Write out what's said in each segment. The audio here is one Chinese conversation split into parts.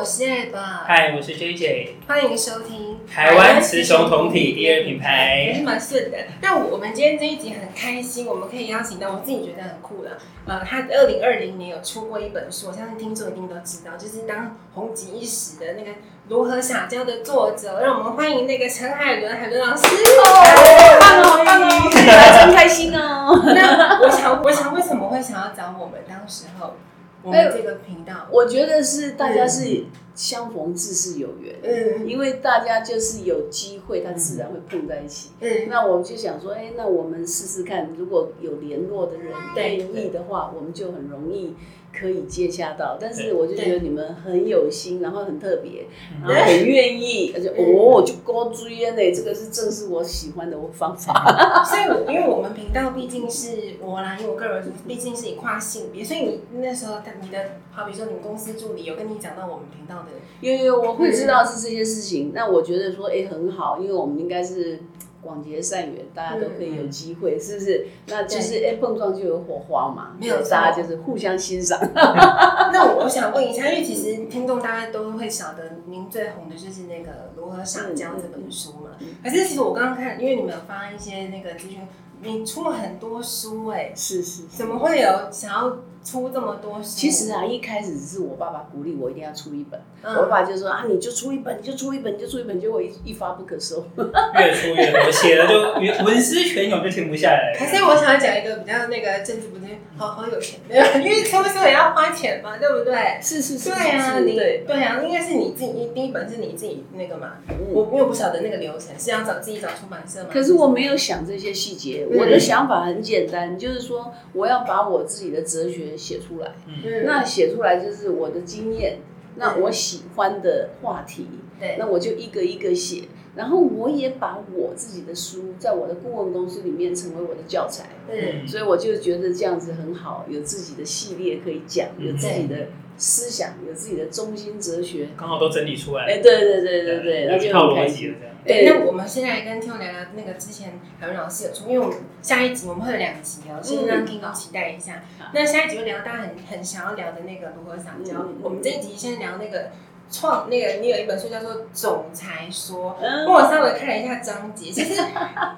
我是 Ed。嗨，我是 JJ。欢迎收听台湾雌雄同体第二品牌。还是蛮顺的。那我们今天这一集很开心，我们可以邀请到我自己觉得很酷的，呃，他二零二零年有出过一本书，我相信听众一定都知道，就是当红极一时的那个如何撒娇的作者。让我们欢迎那个陈海伦海伦老师。哦，棒哦，棒哦，真开心哦。那我想，我想为什么会想要找我们？当时候。我们这个频道，我觉得是大家是相逢自是有缘，嗯，因为大家就是有机会，它自然会碰在一起。嗯，那我们就想说，哎，那我们试试看，如果有联络的人愿意的话，我们就很容易。可以接洽到，但是我就觉得你们很有心，然后很特别，然后很愿意，而且哦，就高追烟呢，这个是正是我喜欢的方法。所以，因为我们频道毕竟是我啦，因为我个人毕竟是以跨性别，所以你那时候你的，好比说你们公司助理有跟你讲到我们频道的，有有，我会知道是这些事情。那我觉得说，哎，很好，因为我们应该是。广结善缘，大家都可以有机会，嗯、是不是？那就是哎，碰撞就有火花嘛。没有，大家就是互相欣赏。那我想问一下，因为其实听众大家都会晓得，您最红的就是那个《如何撒娇》这本书嘛。嗯嗯、可是其实我刚刚看，因为你们有发一些那个资讯，你出了很多书哎、欸，是是，怎么会有想要？出这么多书，其实啊，一开始是我爸爸鼓励我一定要出一本。嗯、我爸爸就说啊，你就出一本，你就出一本，你就出一本，结果一一发不可收，越出越多，写了就文思泉涌就停不下来。可是我想要讲一个比较那个政治不正，好好有钱，因为出书也要花钱嘛，对不对？是是是，对啊，你对对啊，应该是你自己第一本是你自己那个嘛，我、我因为不晓得那个流程是要找自己找出版社吗。可是我没有想这些细节，嗯、我的想法很简单，就是说我要把我自己的哲学写出来。嗯、那写出来就是我的经验，嗯、那我喜欢的话题，对，那我就一个一个写，然后我也把我自己的书在我的顾问公司里面成为我的教材，对，所以我就觉得这样子很好，有自己的系列可以讲，有自己的思想，有自己的中心哲学，刚好都整理出来，哎，对对对对对，那就很开心。对，那我们现在跟听众聊聊那个之前海文老师有说，因为我们下一集我们会有两集哦，先让听众期待一下。那下一集会聊大家很很想要聊的那个如何撒娇。我们这一集先聊那个创那个，你有一本书叫做《总裁说》，跟我稍微看了一下章节。其实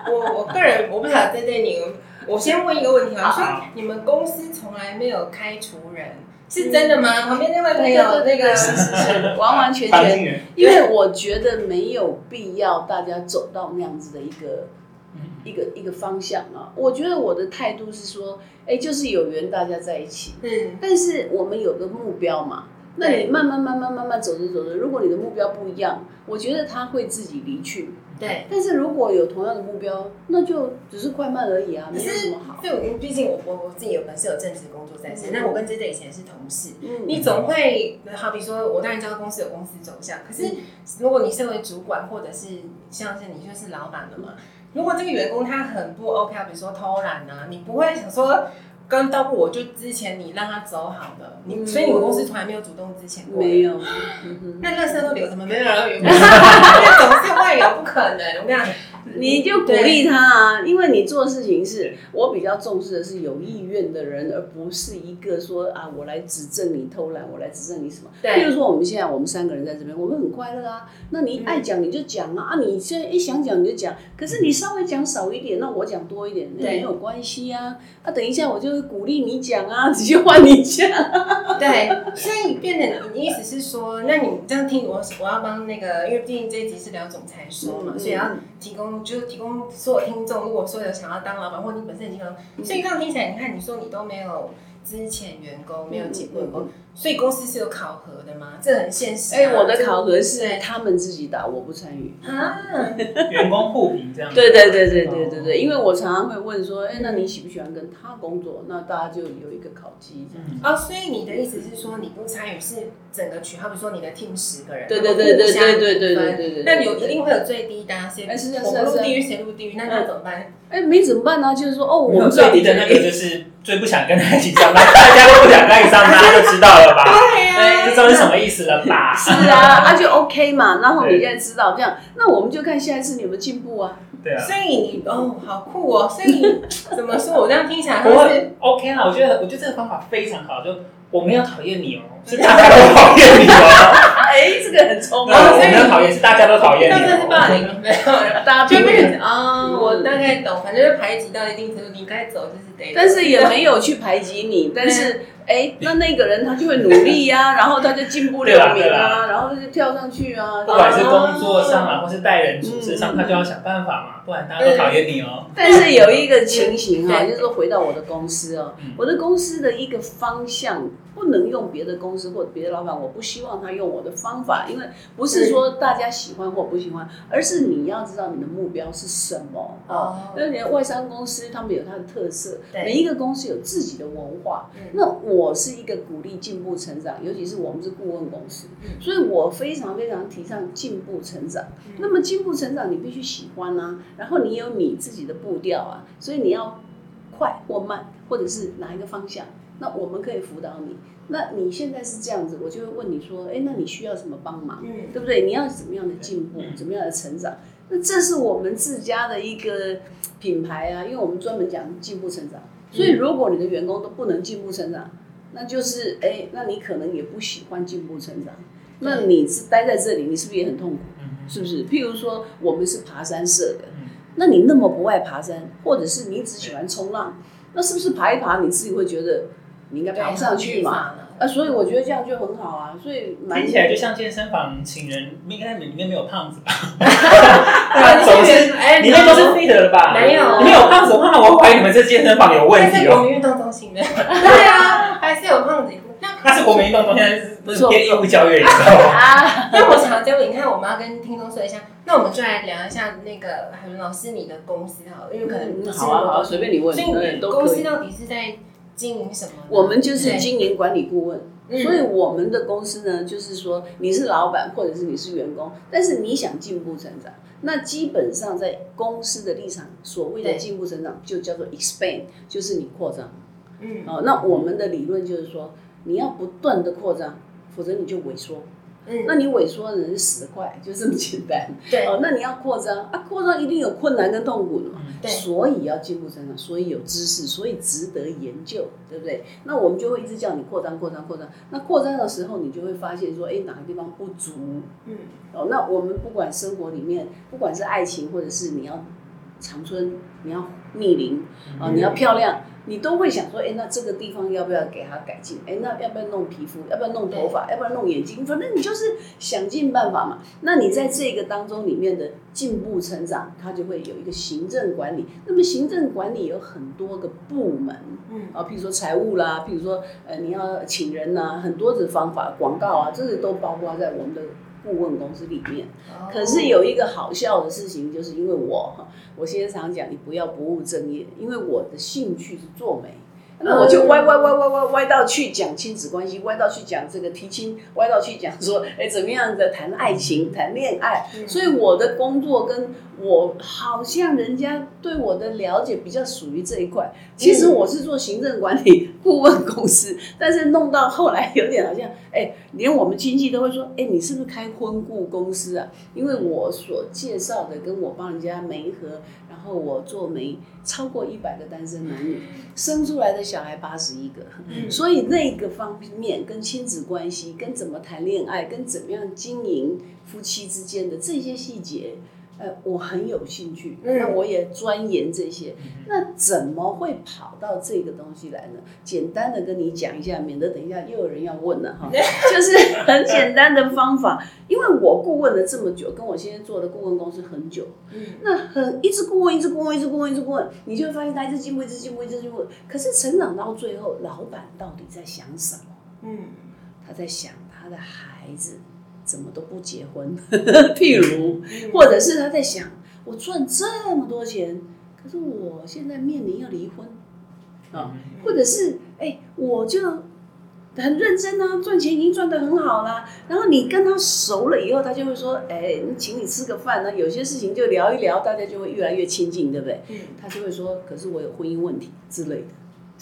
我我个人我不晓得对对你，我先问一个问题啊，说你们公司从来没有开除人。是真的吗？旁边那位朋友那个是是是，完完全全，因为我觉得没有必要大家走到那样子的一个一个一个方向啊。我觉得我的态度是说，哎，就是有缘大家在一起，嗯，但是我们有个目标嘛。那你慢慢慢慢慢慢走着走着，如果你的目标不一样，我觉得他会自己离去。对，但是如果有同样的目标，那就只是快慢而已啊，没有什么好。对，因为毕竟我我我自己有本身有正职工作在身，那我跟 JJ 以前是同事，嗯你总会好比说，我当然知道公司有公司走向，可是如果你身为主管，或者是像是你就是老板了嘛，如果这个员工他很不 OK，比如说偷懒啊，你不会想说。刚到过我就之前你让他走好的，你所以你们公司从来没有主动之前过，没有。那垃圾都留着吗？没有人留，总是会有，不可能。我跟你讲，你就鼓励他啊，因为你做事情是我比较重视的是有意愿的人，而不是一个说啊，我来指证你偷懒，我来指证你什么。对。比如说我们现在我们三个人在这边，我们很快乐啊。那你爱讲你就讲啊，啊，你现在一想讲你就讲，可是你稍微讲少一点，那我讲多一点，那没有关系啊。啊，等一下我就。鼓励你讲啊，直接换你讲。对，所以变得你的意思是说，那你这样听我，我要帮那个，因为毕竟这一集是聊总裁说所以要提供，就是提供所有听众，如果说有想要当老板，或你本身已经有，嗯、所以这样听起来，你看你说你都没有。之前员工没有结过婚，所以公司是有考核的吗？这很现实。哎，我的考核是他们自己打，我不参与。啊，员工互评这样。对对对对对对对，因为我常常会问说，哎，那你喜不喜欢跟他工作？那大家就有一个考绩这样。哦，所以你的意思是说你不参与是整个群，好比说你的 team 十个人，对对对对对对对对对对。那有一定会有最低单，谁我们入地狱谁入地狱？那那怎么办？哎，没怎么办呢？就是说，哦，我们最低的那个就是。最不想跟他一起上班，大家都不想跟你上班，大家就知道了吧？对呀，就知道是什么意思了吧？是啊，那就 OK 嘛。然后你现在知道这样，那我们就看下一次你有没有进步啊？对啊。所以你哦，好酷哦！所以怎么说？我这样听起来我 OK 啊。我觉得，我觉得这个方法非常好。就我没有讨厌你哦，是大家都讨厌你哦。哎，这个很聪明。我没有讨厌，是大家都讨厌你。那这是霸凌，没有，大家就变成哦，我大概懂，反正就排挤到一定程度，你该走就是得。但是也没有去排挤你，但是。哎，那那个人他就会努力呀，然后他就进步了名啊，然后就跳上去啊。不管是工作上啊，或是待人处事上，他就要想办法嘛，不然大家都讨厌你哦。但是有一个情形哈，就是说回到我的公司哦，我的公司的一个方向不能用别的公司或者别的老板，我不希望他用我的方法，因为不是说大家喜欢或不喜欢，而是你要知道你的目标是什么。哦。那你的外商公司他们有他的特色，每一个公司有自己的文化，那我是一个鼓励进步成长，尤其是我们是顾问公司，所以我非常非常提倡进步成长。那么进步成长，你必须喜欢啊，然后你有你自己的步调啊，所以你要快或慢，或者是哪一个方向，那我们可以辅导你。那你现在是这样子，我就会问你说，哎，那你需要什么帮忙？对不对？你要怎么样的进步，怎么样的成长？那这是我们自家的一个品牌啊，因为我们专门讲进步成长。所以如果你的员工都不能进步成长，那就是哎，那你可能也不喜欢进步成长。那你是待在这里，你是不是也很痛苦？是不是？譬如说，我们是爬山社的，那你那么不爱爬山，或者是你只喜欢冲浪，那是不是爬一爬你自己会觉得你应该爬不上去嘛？啊，所以我觉得这样就很好啊。所以听起来就像健身房请人，应该里面没有胖子吧？总之，里面都是 fit 的吧？没有，没有胖子的话，我怀疑你们这健身房有问题哦。国民运动中心的，对啊，有胖子。他是国民运动中心，不是偏业务教育，你知道吗？因为我常教你看，我们要跟听众说一下，那我们就来聊一下那个海伦老师你的公司好了，因为可能好啊好啊，随便你问。公司到底是在经营什么？我们就是经营管理顾问，所以我们的公司呢，就是说你是老板或者是你是员工，但是你想进步成长，那基本上在公司的立场，所谓的进步成长就叫做 expand，就是你扩张。嗯，哦，那我们的理论就是说。你要不断的扩张，否则你就萎缩。嗯，那你萎缩的人是死得快，就这么简单。对，哦，那你要扩张啊，扩张一定有困难跟痛苦的嘛。对，所以要进步成长，所以有知识，所以值得研究，对不对？那我们就会一直叫你扩张、扩张、扩张。那扩张的时候，你就会发现说，哎，哪个地方不足？嗯，哦，那我们不管生活里面，不管是爱情，或者是你要长春，你要逆龄，啊，你要漂亮。你都会想说，哎，那这个地方要不要给他改进？哎，那要不要弄皮肤？要不要弄头发？要不要弄眼睛？反正你就是想尽办法嘛。那你在这个当中里面的进步成长，它就会有一个行政管理。那么行政管理有很多个部门，嗯啊，譬如说财务啦，譬如说呃你要请人呐、啊，很多的方法，广告啊，这些都包括在我们的。顾问公司里面，可是有一个好笑的事情，就是因为我哈，我现在常讲，你不要不务正业，因为我的兴趣是做媒。那我就歪歪歪歪歪歪到去讲亲子关系，歪到去讲这个提亲，歪到去讲说，哎，怎么样的谈爱情、谈恋爱。所以我的工作跟我好像人家对我的了解比较属于这一块。其实我是做行政管理顾问公司，但是弄到后来有点好像，哎，连我们亲戚都会说，哎，你是不是开婚顾公司啊？因为我所介绍的跟我帮人家媒合。然后我做媒超过一百个单身男女，生出来的小孩八十一个，所以那个方面跟亲子关系、跟怎么谈恋爱、跟怎么样经营夫妻之间的这些细节。呃，我很有兴趣，那我也钻研这些。那怎么会跑到这个东西来呢？简单的跟你讲一下，免得等一下又有人要问了哈。就是很简单的方法，因为我顾问了这么久，跟我现在做的顾问公司很久，那很一直顾问，一直顾问，一直顾问，一直顾问，你就会发现他一直进步，一直进步，一直进步。可是成长到最后，老板到底在想什么？嗯，他在想他的孩子。怎么都不结婚？譬如，或者是他在想，我赚这么多钱，可是我现在面临要离婚啊，或者是哎，我就很认真啊，赚钱已经赚得很好啦。然后你跟他熟了以后，他就会说，哎，请你吃个饭呢，有些事情就聊一聊，大家就会越来越亲近，对不对？嗯他就会说，可是我有婚姻问题之类的。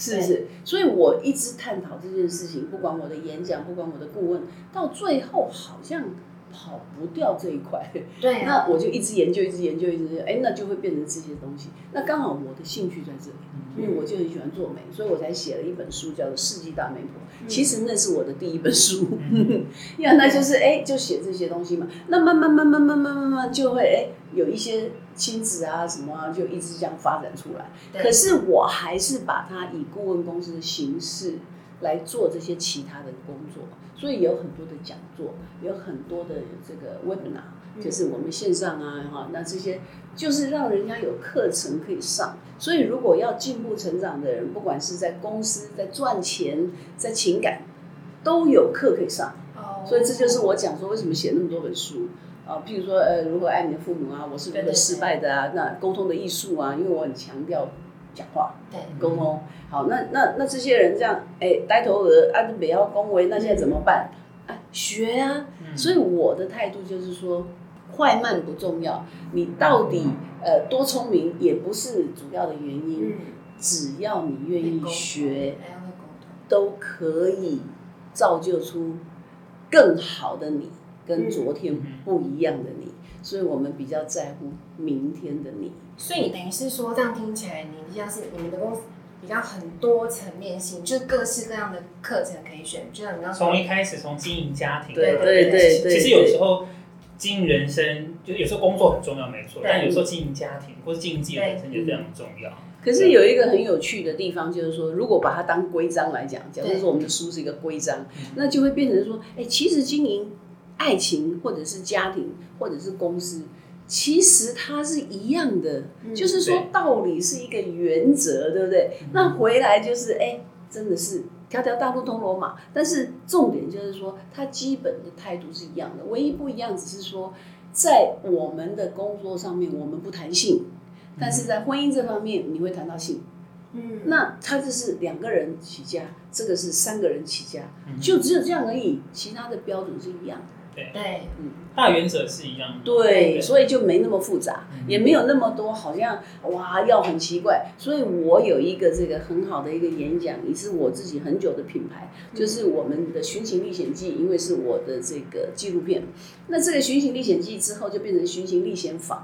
是不是？所以我一直探讨这件事情，不管我的演讲，不管我的顾问，到最后好像跑不掉这一块。对、啊，那我就一直研究，一直研究，一直哎，那就会变成这些东西。那刚好我的兴趣在这里，因为我就很喜欢做美，所以我才写了一本书，叫做《世纪大媒婆》。其实那是我的第一本书，因为那就是哎，就写这些东西嘛。那慢慢慢慢慢慢慢慢就会哎，有一些亲子啊什么啊，就一直这样发展出来。可是我还是把它以顾问公司的形式来做这些其他的工作，所以有很多的讲座，有很多的这个 webinar，就是我们线上啊哈，那这些就是让人家有课程可以上。所以如果要进步成长的人，不管是在公司、在赚钱、在情感，都有课可以上。所以这就是我讲说为什么写那么多本书啊，譬如说呃，如何爱你的父母啊，我是如何失败的啊，那沟通的艺术啊，因为我很强调。讲话，对，沟通，好，那那那这些人这样，哎，呆头鹅，啊，不要恭维，那现在怎么办？啊，学啊，所以我的态度就是说，快慢不重要，你到底呃多聪明也不是主要的原因，只要你愿意学，都可以造就出更好的你，跟昨天不一样的你。所以我们比较在乎明天的你。所以等于是说，这样听起来，你比较是你们的公司比较很多层面性，就是各式各样的课程可以选。就像你刚刚从一开始从经营家庭，对对对对，其实有时候经营人生，就是有时候工作很重要，没错。但有时候经营家庭或是经营自己的人生就非常重要。可是有一个很有趣的地方，就是说，如果把它当规章来讲，假如说我们的书是一个规章，那就会变成说，哎，其实经营。爱情或者是家庭或者是公司，其实它是一样的，嗯、就是说道理是一个原则，对不对？嗯、那回来就是哎，真的是条条大路通罗马。但是重点就是说，它基本的态度是一样的，唯一不一样只是说，在我们的工作上面我们不谈性，但是在婚姻这方面你会谈到性。嗯，那他这是两个人起家，这个是三个人起家，就只有这样而已，其他的标准是一样的。对，对，嗯，大原则是一样的。对，对，所以就没那么复杂，嗯、也没有那么多，好像哇要很奇怪。所以我有一个这个很好的一个演讲，也是我自己很久的品牌，嗯、就是我们的《寻情历险记》，因为是我的这个纪录片。那这个《寻情历险记》之后就变成《寻情历险坊》。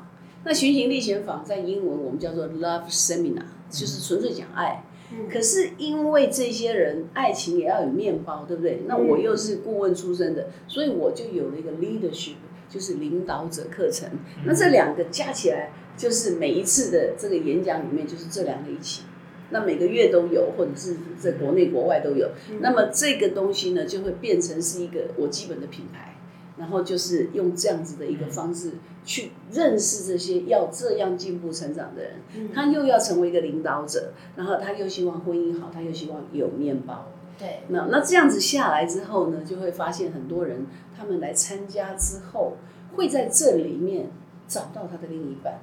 那《寻情历险坊》在英文我们叫做 Love Seminar，就是纯粹讲爱。可是因为这些人爱情也要有面包，对不对？那我又是顾问出身的，所以我就有了一个 leadership，就是领导者课程。那这两个加起来，就是每一次的这个演讲里面，就是这两个一起。那每个月都有，或者是在国内国外都有。那么这个东西呢，就会变成是一个我基本的品牌。然后就是用这样子的一个方式去认识这些要这样进步成长的人，他又要成为一个领导者，然后他又希望婚姻好，他又希望有面包。对，那那这样子下来之后呢，就会发现很多人他们来参加之后，会在这里面找到他的另一半。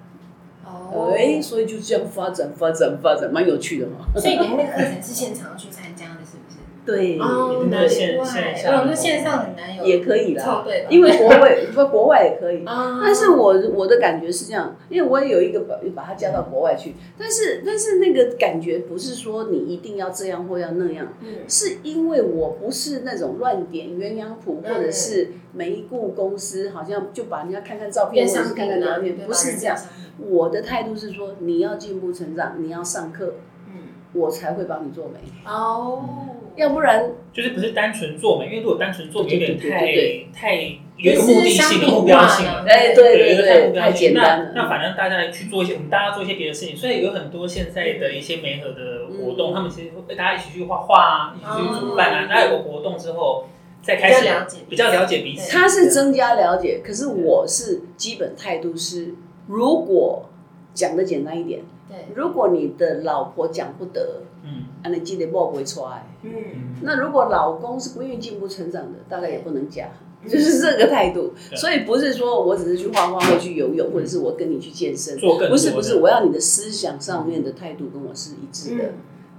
哦，哎，所以就这样发展发展发展，蛮有趣的嘛。所以你那个课程是现场去参？对，哦，那线线上，那线上很难有，也可以啦，因为国外 不国外也可以，但是我我的感觉是这样，因为我也有一个把把它加到国外去，但是但是那个感觉不是说你一定要这样或要那样，是因为我不是那种乱点鸳鸯谱，或者是每一顾公司好像就把人家看看照片或者是看看聊天，不是这样，我的态度是说你要进步成长，你要上课。我才会帮你做媒。哦，要不然就是不是单纯做嘛，因为如果单纯做美有点太太有目的性的目标性，哎，对对对，太简单了。那反正大家去做一些，我们大家做一些别的事情，所以有很多现在的一些媒合的活动，他们其实会大家一起去画画啊，一起去煮饭啊。大家有个活动之后，再开始了解，比较了解彼此。他是增加了解，可是我是基本态度是，如果讲的简单一点。如果你的老婆讲不得，嗯，那你记得莫不会出来，嗯，那如果老公是不愿意进步成长的，大概也不能嫁，就是这个态度。所以不是说我只是去画画或去游泳，或者是我跟你去健身，不是不是，我要你的思想上面的态度跟我是一致的，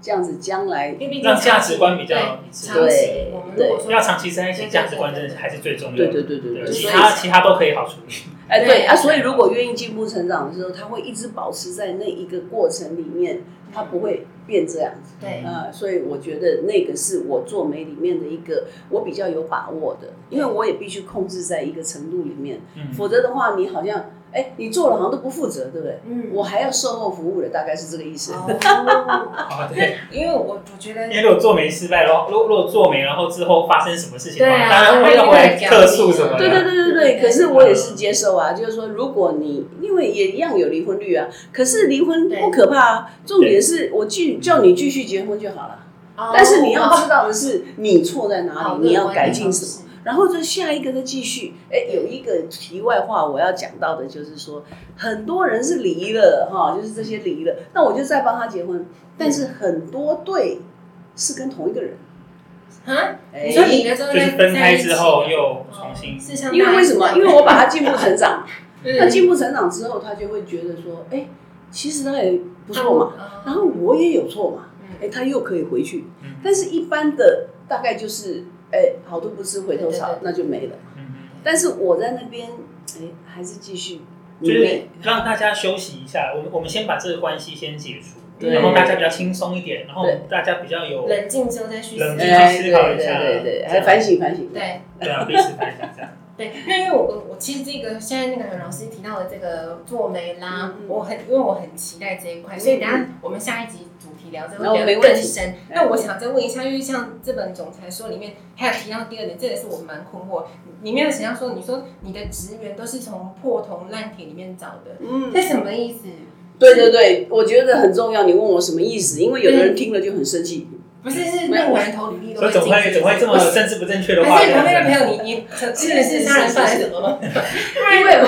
这样子将来让价值观比较一致。对对，要长期在一起，价值观真的还是最重要的。对对对对对，其他其他都可以好处理。哎，对啊，所以如果愿意进步成长的时候，他会一直保持在那一个过程里面，他不会变这样子。对，呃，所以我觉得那个是我做媒里面的一个我比较有把握的，因为我也必须控制在一个程度里面，嗯、否则的话，你好像。哎，你做了好像都不负责，对不对？嗯，我还要售后服务的，大概是这个意思。哦，对，因为我我觉得，因为如果做没失败，然后如果如果做没，然后之后发生什么事情，对啊，当然会要回来客诉什么的。对对对对对。可是我也是接受啊，就是说，如果你因为也一样有离婚率啊，可是离婚不可怕啊，重点是我继叫你继续结婚就好了。但是你要知道的是，你错在哪里，你要改进什么。然后就下一个再继续，哎，有一个题外话我要讲到的，就是说很多人是离了哈，就是这些离了，那我就再帮他结婚。但是很多对是跟同一个人。啊，你说离了之后就是分开之后又重新，因为为什么？因为我把他进步成长，那进步成长之后，他就会觉得说，哎，其实他也不错嘛，然后我也有错嘛，哎，他又可以回去。但是一般的大概就是。哎，好多不吃回头草，那就没了。嗯，但是我在那边，哎，还是继续，就是让大家休息一下。我们我们先把这个关系先解除，然后大家比较轻松一点，然后大家比较有冷静之后再去冷静去思考一下，对对，还反省反省，对对啊，彼此反省这样。对，那因为我我其实这个现在那个何老师提到的这个做媒啦，我很因为我很期待这一块，所以等下我们下一集。聊这会聊更深，那我想再问一下，因为像这本总裁说里面还有提到第二点，这也是我蛮困惑。里面有写到说，你说你的职员都是从破铜烂铁里面找的，嗯，这什么意思？对对对，我觉得很重要。你问我什么意思？因为有的人听了就很生气。不是，是任何人投履历都会怎么会怎么会这么政治不正确的话？还是旁边的朋友，你你 真的是杀人犯还是什么吗？因为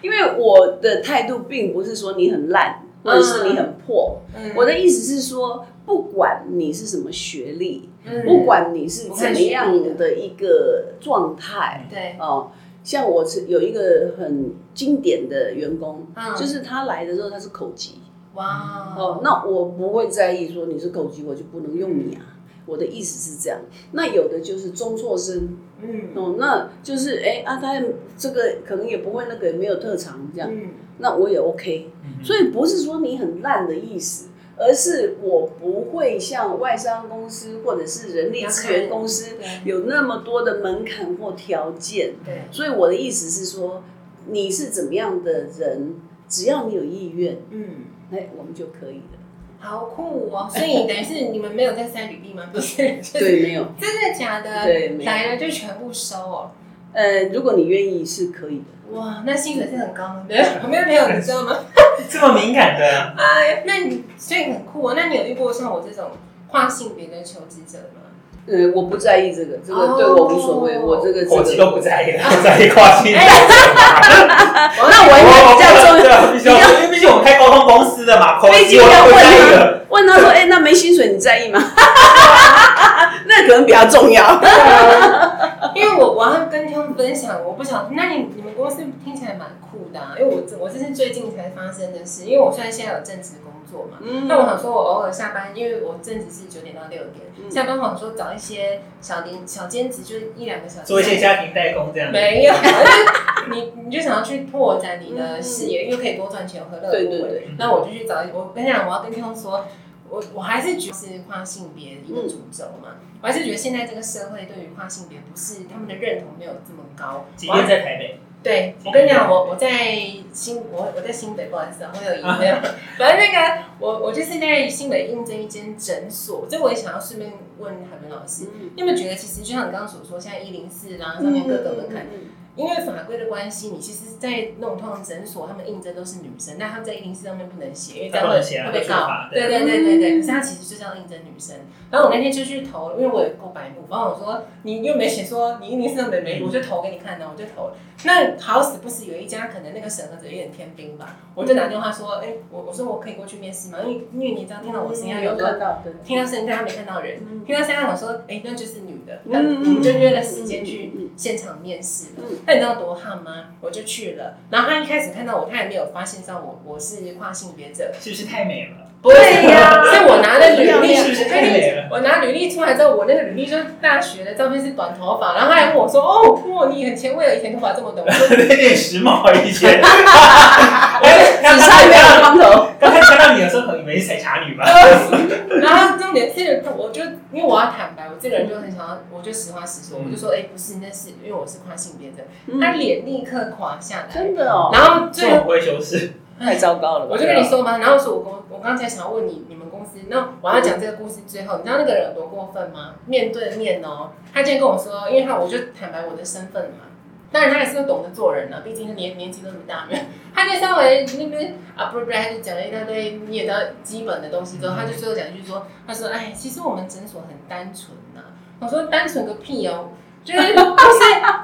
因为我的态度并不是说你很烂。或者是你很破，嗯、我的意思是说，不管你是什么学历，嗯、不管你是怎么样的一个状态，对。哦，像我是有一个很经典的员工，嗯、就是他来的时候他是口级，哇，哦，那我不会在意说你是口级，我就不能用你啊，我的意思是这样。那有的就是中辍生，嗯，哦，那就是哎啊，他这个可能也不会那个没有特长这样。嗯那我也 OK，所以不是说你很烂的意思，而是我不会像外商公司或者是人力资源公司有那么多的门槛或条件。对，所以我的意思是说，你是怎么样的人，只要你有意愿，嗯，哎，我们就可以了。好酷哦！所以等于是你们没有在筛履历吗？不是，对，没有，真的假的？对，来了就全部收哦。呃，如果你愿意，是可以的。哇，那薪水是很高的。旁边的朋友你知道吗？这么敏感的？哎，那你所以很酷啊！那你有遇过像我这种跨性别的求职者吗？呃，我不在意这个，这个对我无所谓。我这个国籍都不在意，不在意跨性别。那我应该比较重要，毕竟因为毕竟我们开沟通公司的嘛，毕竟要问他，问他说：“哎，那没薪水你在意吗？” 那可能比较重要。因为我我要跟他们分享，我不晓得，那你你们公司听起来蛮酷的啊，因为我我这是最近才发生的事，因为我虽然现在有正职工作嘛，嗯，那我想说我偶尔下班，因为我正职是九点到六点，嗯、下班我想说找一些小零小兼职，就是一两个小时，做一些家庭代工这样。没有，你 你就想要去拓展你的事业，又、嗯、可以多赚钱，何乐而不为？对对对。那我就去找，我跟你讲，我要跟听众说。我我还是觉得是跨性别的一个主轴嘛，嗯、我还是觉得现在这个社会对于跨性别不是他们的认同没有这么高。即便在台北，对我跟你讲，我我在新我我在新北，不好意思啊，我有疑没有，反正那个我我就是在新北应征一间诊所，这我也想要顺便问海伦老师，嗯、你有没有觉得其实就像你刚刚所说，现在一零四啦上面各个门槛。嗯嗯嗯因为法规的关系，你其实，在那种通常诊所，他们应征都是女生，但他们在一零四上面不能写，因为这样会会被告。对对对对对，可是他其实就这样应征女生。然后我那天就去投，因为我有够白目，然后我说你又没写说你一零四上面没，我就投给你看呢，我就投了。那好死不死有一家可能那个审核者有点天兵吧，我就打电话说，哎，我我说我可以过去面试吗？因为因为你知道听到我声音有个听到声音，但他没看到人，听到声音我说，哎，那就是女的，那我们就约了时间去现场面试了。那你知道多汗吗？我就去了，然后他一开始看到我，他也没有发现上我我是跨性别者，是不是太美了？对呀，所以我拿的履历是不是太美了？我拿履历出来之后，我那个履历就是大学的照片是短头发，然后他还问我说：“哦，哇，你很前卫，以前头发这么短。”我说：“有点时髦，以前。”只差没有光头。刚才看到你的时候，可能以为是采茶女吧。然后重点是，我就因为我要坦白，我这个人就很想要，我就实话实说，我就说：“哎，不是，那是因为我是跨性别的。”他脸立刻垮下来，真的哦。然后最后不会修饰，太糟糕了。我就跟你说嘛，然后说我公，我刚才想要问你，你们公司，那我要讲这个故事最后，你知道那个人有多过分吗？面对面哦，他今天跟我说，因为他我就坦白我的身份嘛。当然，他也是个懂得做人了，毕竟他年年纪都那么大，他就稍微那边啊，不是不是，他就讲了一大堆你也知道基本的东西之后，他就最后讲一句说：“他说，哎，其实我们诊所很单纯呐。”我说：“单纯个屁哦，就是不是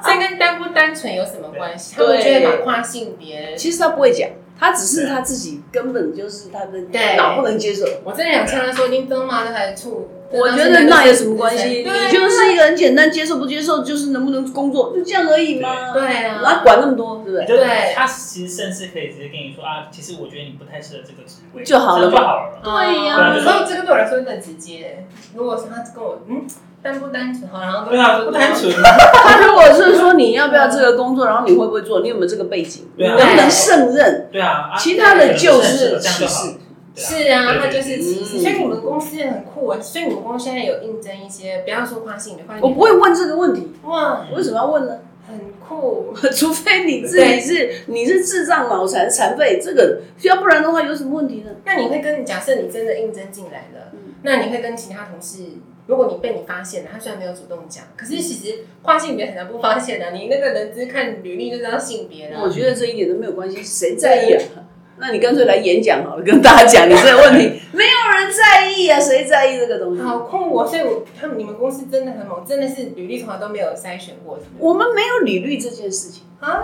这跟单不单纯有什么关系？他们觉得把跨性别，其实他不会讲，他只是他自己根本就是他的脑不能接受。我真的想呛他说：‘你懂吗？’这还处。”我觉得那有什么关系？你就是一个很简单，接受不接受，就是能不能工作，就这样而已嘛。对啊，哪管那么多，对不对？对，他其实甚至可以直接跟你说啊，其实我觉得你不太适合这个职位，就好了，就好了。对呀，所以这个对我来说很直接。如果是他跟我嗯，单不单纯？好，然后对啊，不单纯。他如果是说你要不要这个工作，然后你会不会做？你有没有这个背景？能不能胜任？对啊，其他的就是歧视。是啊，他就是歧视。所以你们公司很酷啊！所以你们公司现在有应征一些，不要说跨性别，我不会问这个问题。哇，为什么要问呢？很酷，除非你自己是你是智障、脑残、残废，这个要不然的话有什么问题呢？那你会跟假设你真的应征进来了，那你会跟其他同事，如果你被你发现了，他虽然没有主动讲，可是其实跨性别很难不发现的。你那个人资看履历就知道性别了。我觉得这一点都没有关系，谁在意啊？那你干脆来演讲好了，跟大家讲你这个问题，没有人在意啊，谁在意这个东西？好困惑！所以我他们你们公司真的很猛，真的是履历从来都没有筛选过是是？我们没有履历这件事情啊，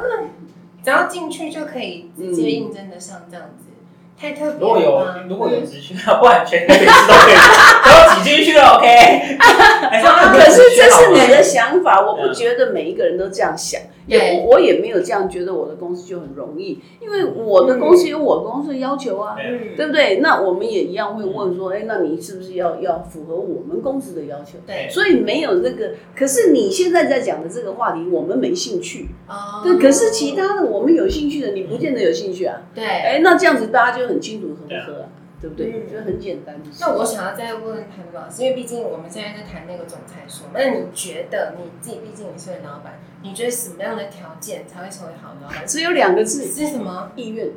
只要进去就可以直接应征的上这样子，嗯、太特别了。如果有如果有职缺，不然全公司都可以都 挤进去了，OK。可是这是你的想法，我不觉得每一个人都这样想。也我也没有这样觉得，我的公司就很容易，因为我的公司有我公司的要求啊，对不对？那我们也一样会问说，哎，那你是不是要要符合我们公司的要求？对，所以没有这个。可是你现在在讲的这个话题，我们没兴趣啊。对，可是其他的我们有兴趣的，你不见得有兴趣啊。对，哎，那这样子大家就很清楚合不合啊？对不对？我觉得很简单。那我想要再问谭老师，因为毕竟我们现在在谈那个总裁说，那你觉得你自己，毕竟你是个老板，你觉得什么样的条件才会成为好老板？只有两个字，是什么？意愿。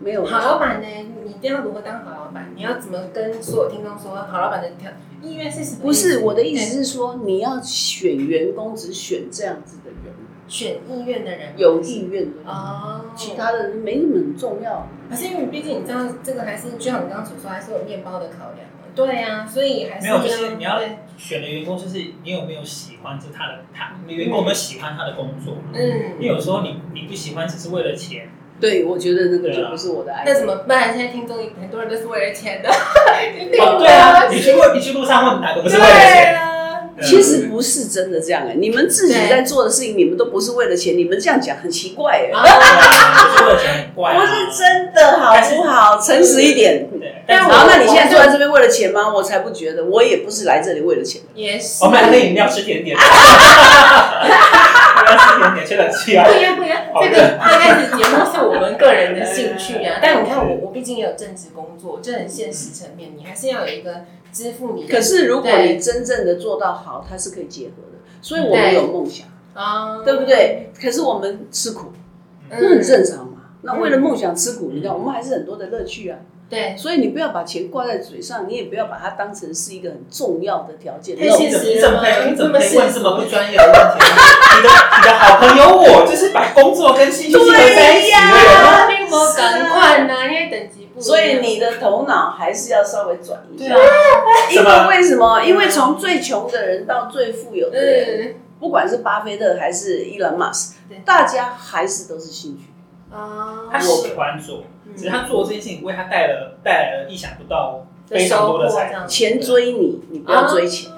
没有。好老板呢？你一定要如何当好老板？你要怎么跟所有听众说，好老板的条意愿是什么？不是我的意思是说，你要选员工，只选这样子的人。选意愿的人，有意愿的哦，其他的人没那么很重要。可是因为毕竟你知道，这个还是就像你刚刚所说，还是有面包的考量。对呀，所以还是没有，就是你要选的员工，就是你有没有喜欢，就他的他，你员工有没有喜欢他的工作？嗯，因为有时候你你不喜欢，只是为了钱。对，我觉得那个就不是我的爱。那怎么办？现在听众很多人都是为了钱的。哦，对啊，你去问，你去路上问哪个不是为了钱？其实不是真的这样哎，你们自己在做的事情，你们都不是为了钱，你们这样讲很奇怪哎。不是为了钱，怪。不是真的，好不好？诚实一点。然后，那你现在坐在这边为了钱吗？我才不觉得，我也不是来这里为了钱。也是。我们来喝饮料，吃甜点。吃甜点，吹冷气啊。不一样，不一样。这个刚开始节目是我们个人的 兴趣啊，但你看我，我毕竟也有正职工作，这很现实层面，你还是要有一个。支付你。可是如果你真正的做到好，它是可以结合的。所以我们有梦想啊，对不对？可是我们吃苦，那很正常嘛。那为了梦想吃苦，你知道我们还是很多的乐趣啊。对，所以你不要把钱挂在嘴上，你也不要把它当成是一个很重要的条件。太现实了，你怎么可以？你怎么问这么不专业的问题？你的你的好朋友我就是把工作跟兴趣结合在一起的人。我赶快呢，因为等级不。所以你的头脑还是要稍微转一下，因为为什么？因为从最穷的人到最富有的人，不管是巴菲特还是伊隆马斯，大家还是都是兴趣啊。他喜欢做，只是他做这件事情为他带了带来了意想不到非常多的财，钱追你，你不要追钱。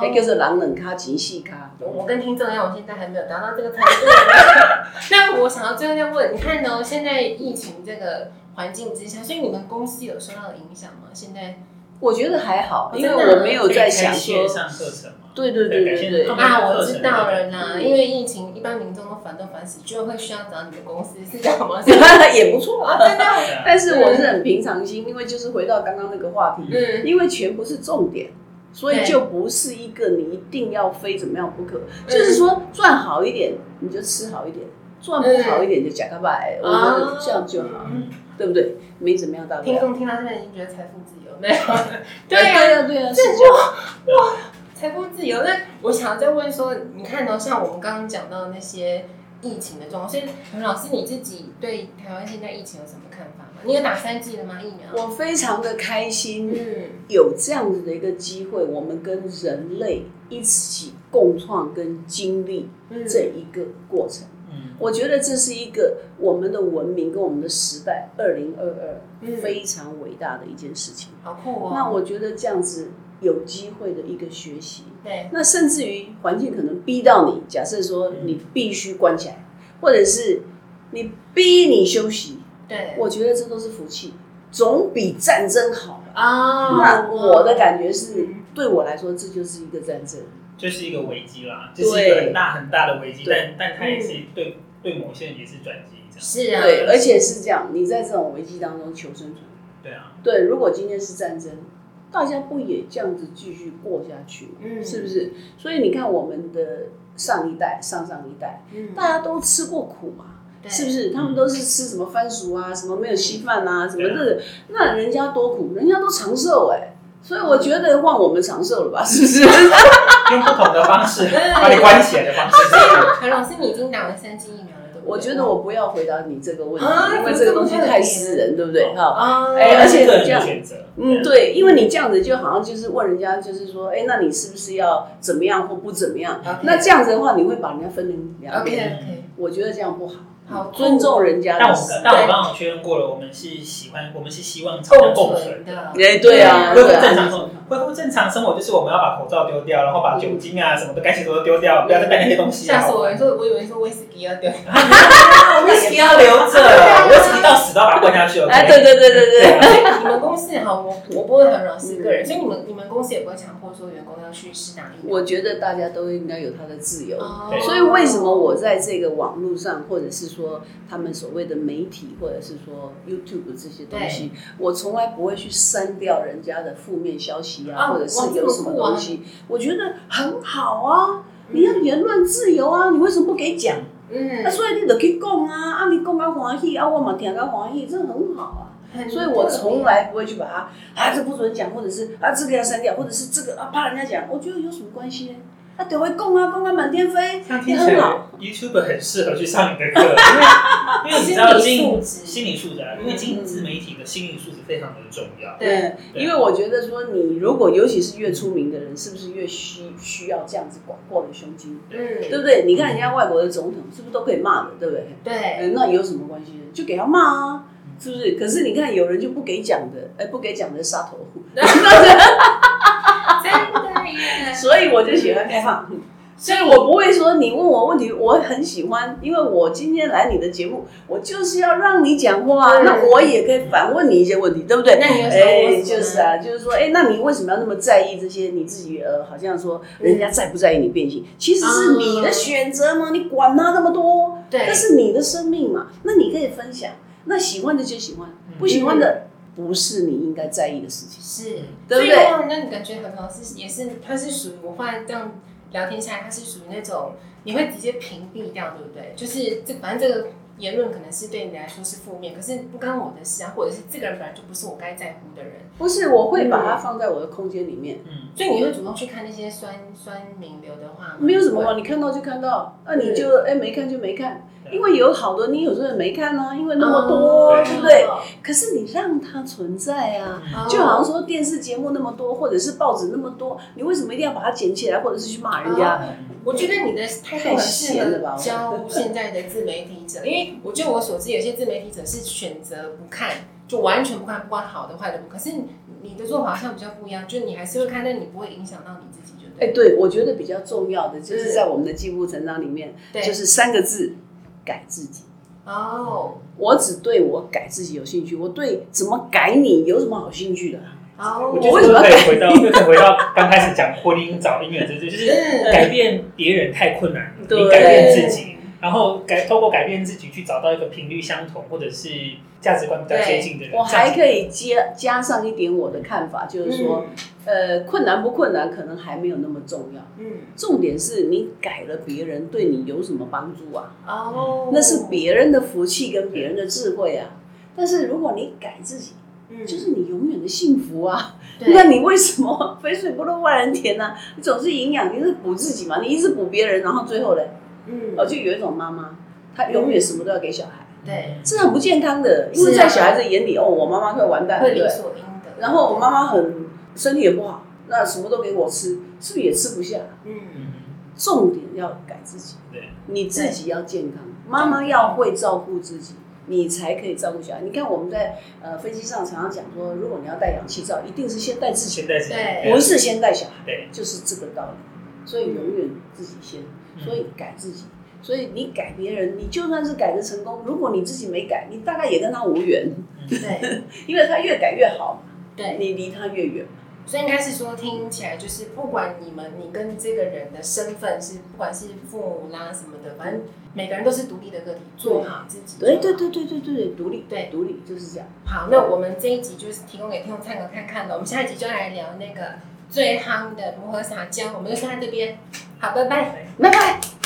那就是狼人卡、情绪咖。我跟听众一样，我现在还没有达到这个程度。那我想要最后再问，你看呢？现在疫情这个。环境之下，所以你们公司有受到影响吗？现在我觉得还好，因为我没有在想说上课程嘛。对对对对对。啊，我知道了啦，因为疫情，一般民众都烦都烦死，就会需要找你的公司，是这样吗？也不错啊，真的。但是我是很平常心，因为就是回到刚刚那个话题，嗯，因为钱不是重点，所以就不是一个你一定要非怎么样不可。就是说赚好一点，你就吃好一点；赚不好一点就假个拜。我觉得这样就好，对不对？没怎么样大。听众听到这边已经觉得财富自由，没有？对呀对呀，这就哇，财富自由。那我想要再问说，你看到像我们刚刚讲到的那些疫情的状况，所以何老师你自己对台湾现在疫情有什么看法吗？你有打三剂了吗？疫苗？我非常的开心，嗯，有这样子的一个机会，我们跟人类一起共创跟经历这一个过程。嗯我觉得这是一个我们的文明跟我们的时代，二零二二非常伟大的一件事情。好酷哦！那我觉得这样子有机会的一个学习。对。那甚至于环境可能逼到你，假设说你必须关起来，或者是你逼你休息。对。我觉得这都是福气，总比战争好啊。那我的感觉是，对我来说，这就是一个战争，就是一个危机啦，就是一个很大很大的危机。但但它也是对。对某些人也是转机，这样是啊，对，而且是这样，你在这种危机当中求生存，对啊，对。如果今天是战争，大家不也这样子继续过下去吗？嗯，是不是？所以你看，我们的上一代、上上一代，嗯，大家都吃过苦嘛，是不是？他们都是吃什么番薯啊，什么没有稀饭啊，什么的，那人家多苦，人家都长寿哎，所以我觉得换我们长寿了吧，是不是？用不同的方式把你关起来的方式。何老师，你已经打了三剂疫苗。我觉得我不要回答你这个问题，因为这个东西太私人，对不对？哈，哎，而且这样，嗯，对，因为你这样子就好像就是问人家，就是说，哎，那你是不是要怎么样或不怎么样？那这样子的话，你会把人家分成两边。我觉得这样不好。好，尊重人家。但我但我刚好确认过了，我们是喜欢，我们是希望长久共存的。哎，对啊，恢复正常生活，恢复正常生活就是我们要把口罩丢掉，然后把酒精啊什么的该洗的都丢掉，不要再带那些东西。吓死我！说，我以为说威士忌要丢，威士忌要留着，威士忌到死都要把它灌下去。哎，对对对对对。所以你们公司哈，我我不会很老实个人，所以你们你们公司也不会强迫说员工要去试哪里。我觉得大家都应该有他的自由，所以为什么我在这个网络上，或者是说他们。所谓的媒体，或者是说 YouTube 这些东西，我从来不会去删掉人家的负面消息啊，或者是有什么东西，我觉得很好啊。你要言论自由啊，你为什么不给讲？嗯，那所以你得去讲啊，啊，你讲到欢喜啊，我嘛听到欢喜，这很好啊。所以我从来不会去把它啊，这不准讲，或者是啊，这个要删掉，或者是这个啊，怕人家讲，我觉得有什么关系呢？他就会供啊，供啊，满天飞，很好。YouTube 很适合去上你的课，因为因为你知道经心理素质，因为经营自媒体的心理素质非常的重要。对，因为我觉得说你如果尤其是越出名的人，是不是越需需要这样子广阔的胸襟？嗯，对不对？你看人家外国的总统是不是都可以骂的，对不对？对，那有什么关系呢？就给他骂啊，是不是？可是你看有人就不给讲的，哎，不给讲的杀头。所以我就喜欢开放，所以我不会说你问我问题，我很喜欢，因为我今天来你的节目，我就是要让你讲话，那我也可以反问你一些问题，对不对？那你哎，就是啊，就是说，哎，那你为什么要那么在意这些？你自己呃，好像说人家在不在意你变性，其实是你的选择嘛，你管他那么多，对，那是你的生命嘛，那你可以分享，那喜欢的就喜欢，不喜欢的。不是你应该在意的事情，是，对不对？那你感觉很好是也是，它是属于我后来这样聊天下来，它是属于那种你会直接屏蔽掉，对不对？就是这反正这个言论可能是对你来说是负面，可是不干我的事啊，或者是这个人本来就不是我该在乎的人。不是，我会把它放在我的空间里面。嗯，所以你会主动去看那些酸酸名流的话吗？没有什么嘛，你看到就看到，那你就哎没看就没看。因为有好多你有时候没看呢，因为那么多，对不对？可是你让它存在啊，就好像说电视节目那么多，或者是报纸那么多，你为什么一定要把它捡起来，或者是去骂人家？我觉得你的态度很适合教现在的自媒体者，因为我据我所知，有些自媒体者是选择不看，就完全不看，不管好的坏的不。可是你的做法好像比较不一样，就是你还是会看，但你不会影响到你自己，就对。哎，对，我觉得比较重要的就是在我们的进步成长里面，就是三个字。改自己哦，我只对我改自己有兴趣，我对怎么改你有什么好兴趣的？哦，我觉得又可以回到，回到刚开始讲婚姻找姻缘这些，就是改变别人太困难，你改变自己，然后改透过改变自己去找到一个频率相同或者是价值观比较接近的人。我还可以加加上一点我的看法，就是说，呃，困难不困难可能还没有那么重要，嗯，重点是你改了别人对你有什么帮助啊？哦，那是别人的福气跟别人的智慧啊。但是如果你改自己，就是你永远的幸福啊！那你为什么 肥水不落外人田呢？你总是营养，你是补自己嘛？你一直补别人，然后最后呢？嗯，哦，就有一种妈妈，她永远什么都要给小孩，对，是很不健康的。因为在小孩子眼里，哦，我妈妈会完蛋，对，理所应得。然后我妈妈很身体也不好，那什么都给我吃，是不是也吃不下？嗯，重点要改自己，对，你自己要健康，妈妈要会照顾自己。你才可以照顾小孩。你看我们在呃飞机上常常讲说，如果你要戴氧气罩，一定是先戴自己，不是先戴小孩，对，就是这个道理。所以永远自己先，所以改自己。所以你改别人，你就算是改的成功，如果你自己没改，你大概也跟他无缘。对，因为他越改越好，对，你离他越远。所以应该是说，听起来就是不管你们，你跟这个人的身份是，不管是父母啦什么的，反正每个人都是独立的个体，做好自己。对对对对对对，独立，对独立就是这样。好，那我们这一集就是提供给听众参考看看了。我们下一集就来聊那个最夯的如何撒娇。我们就先在这边，好，拜拜，拜拜。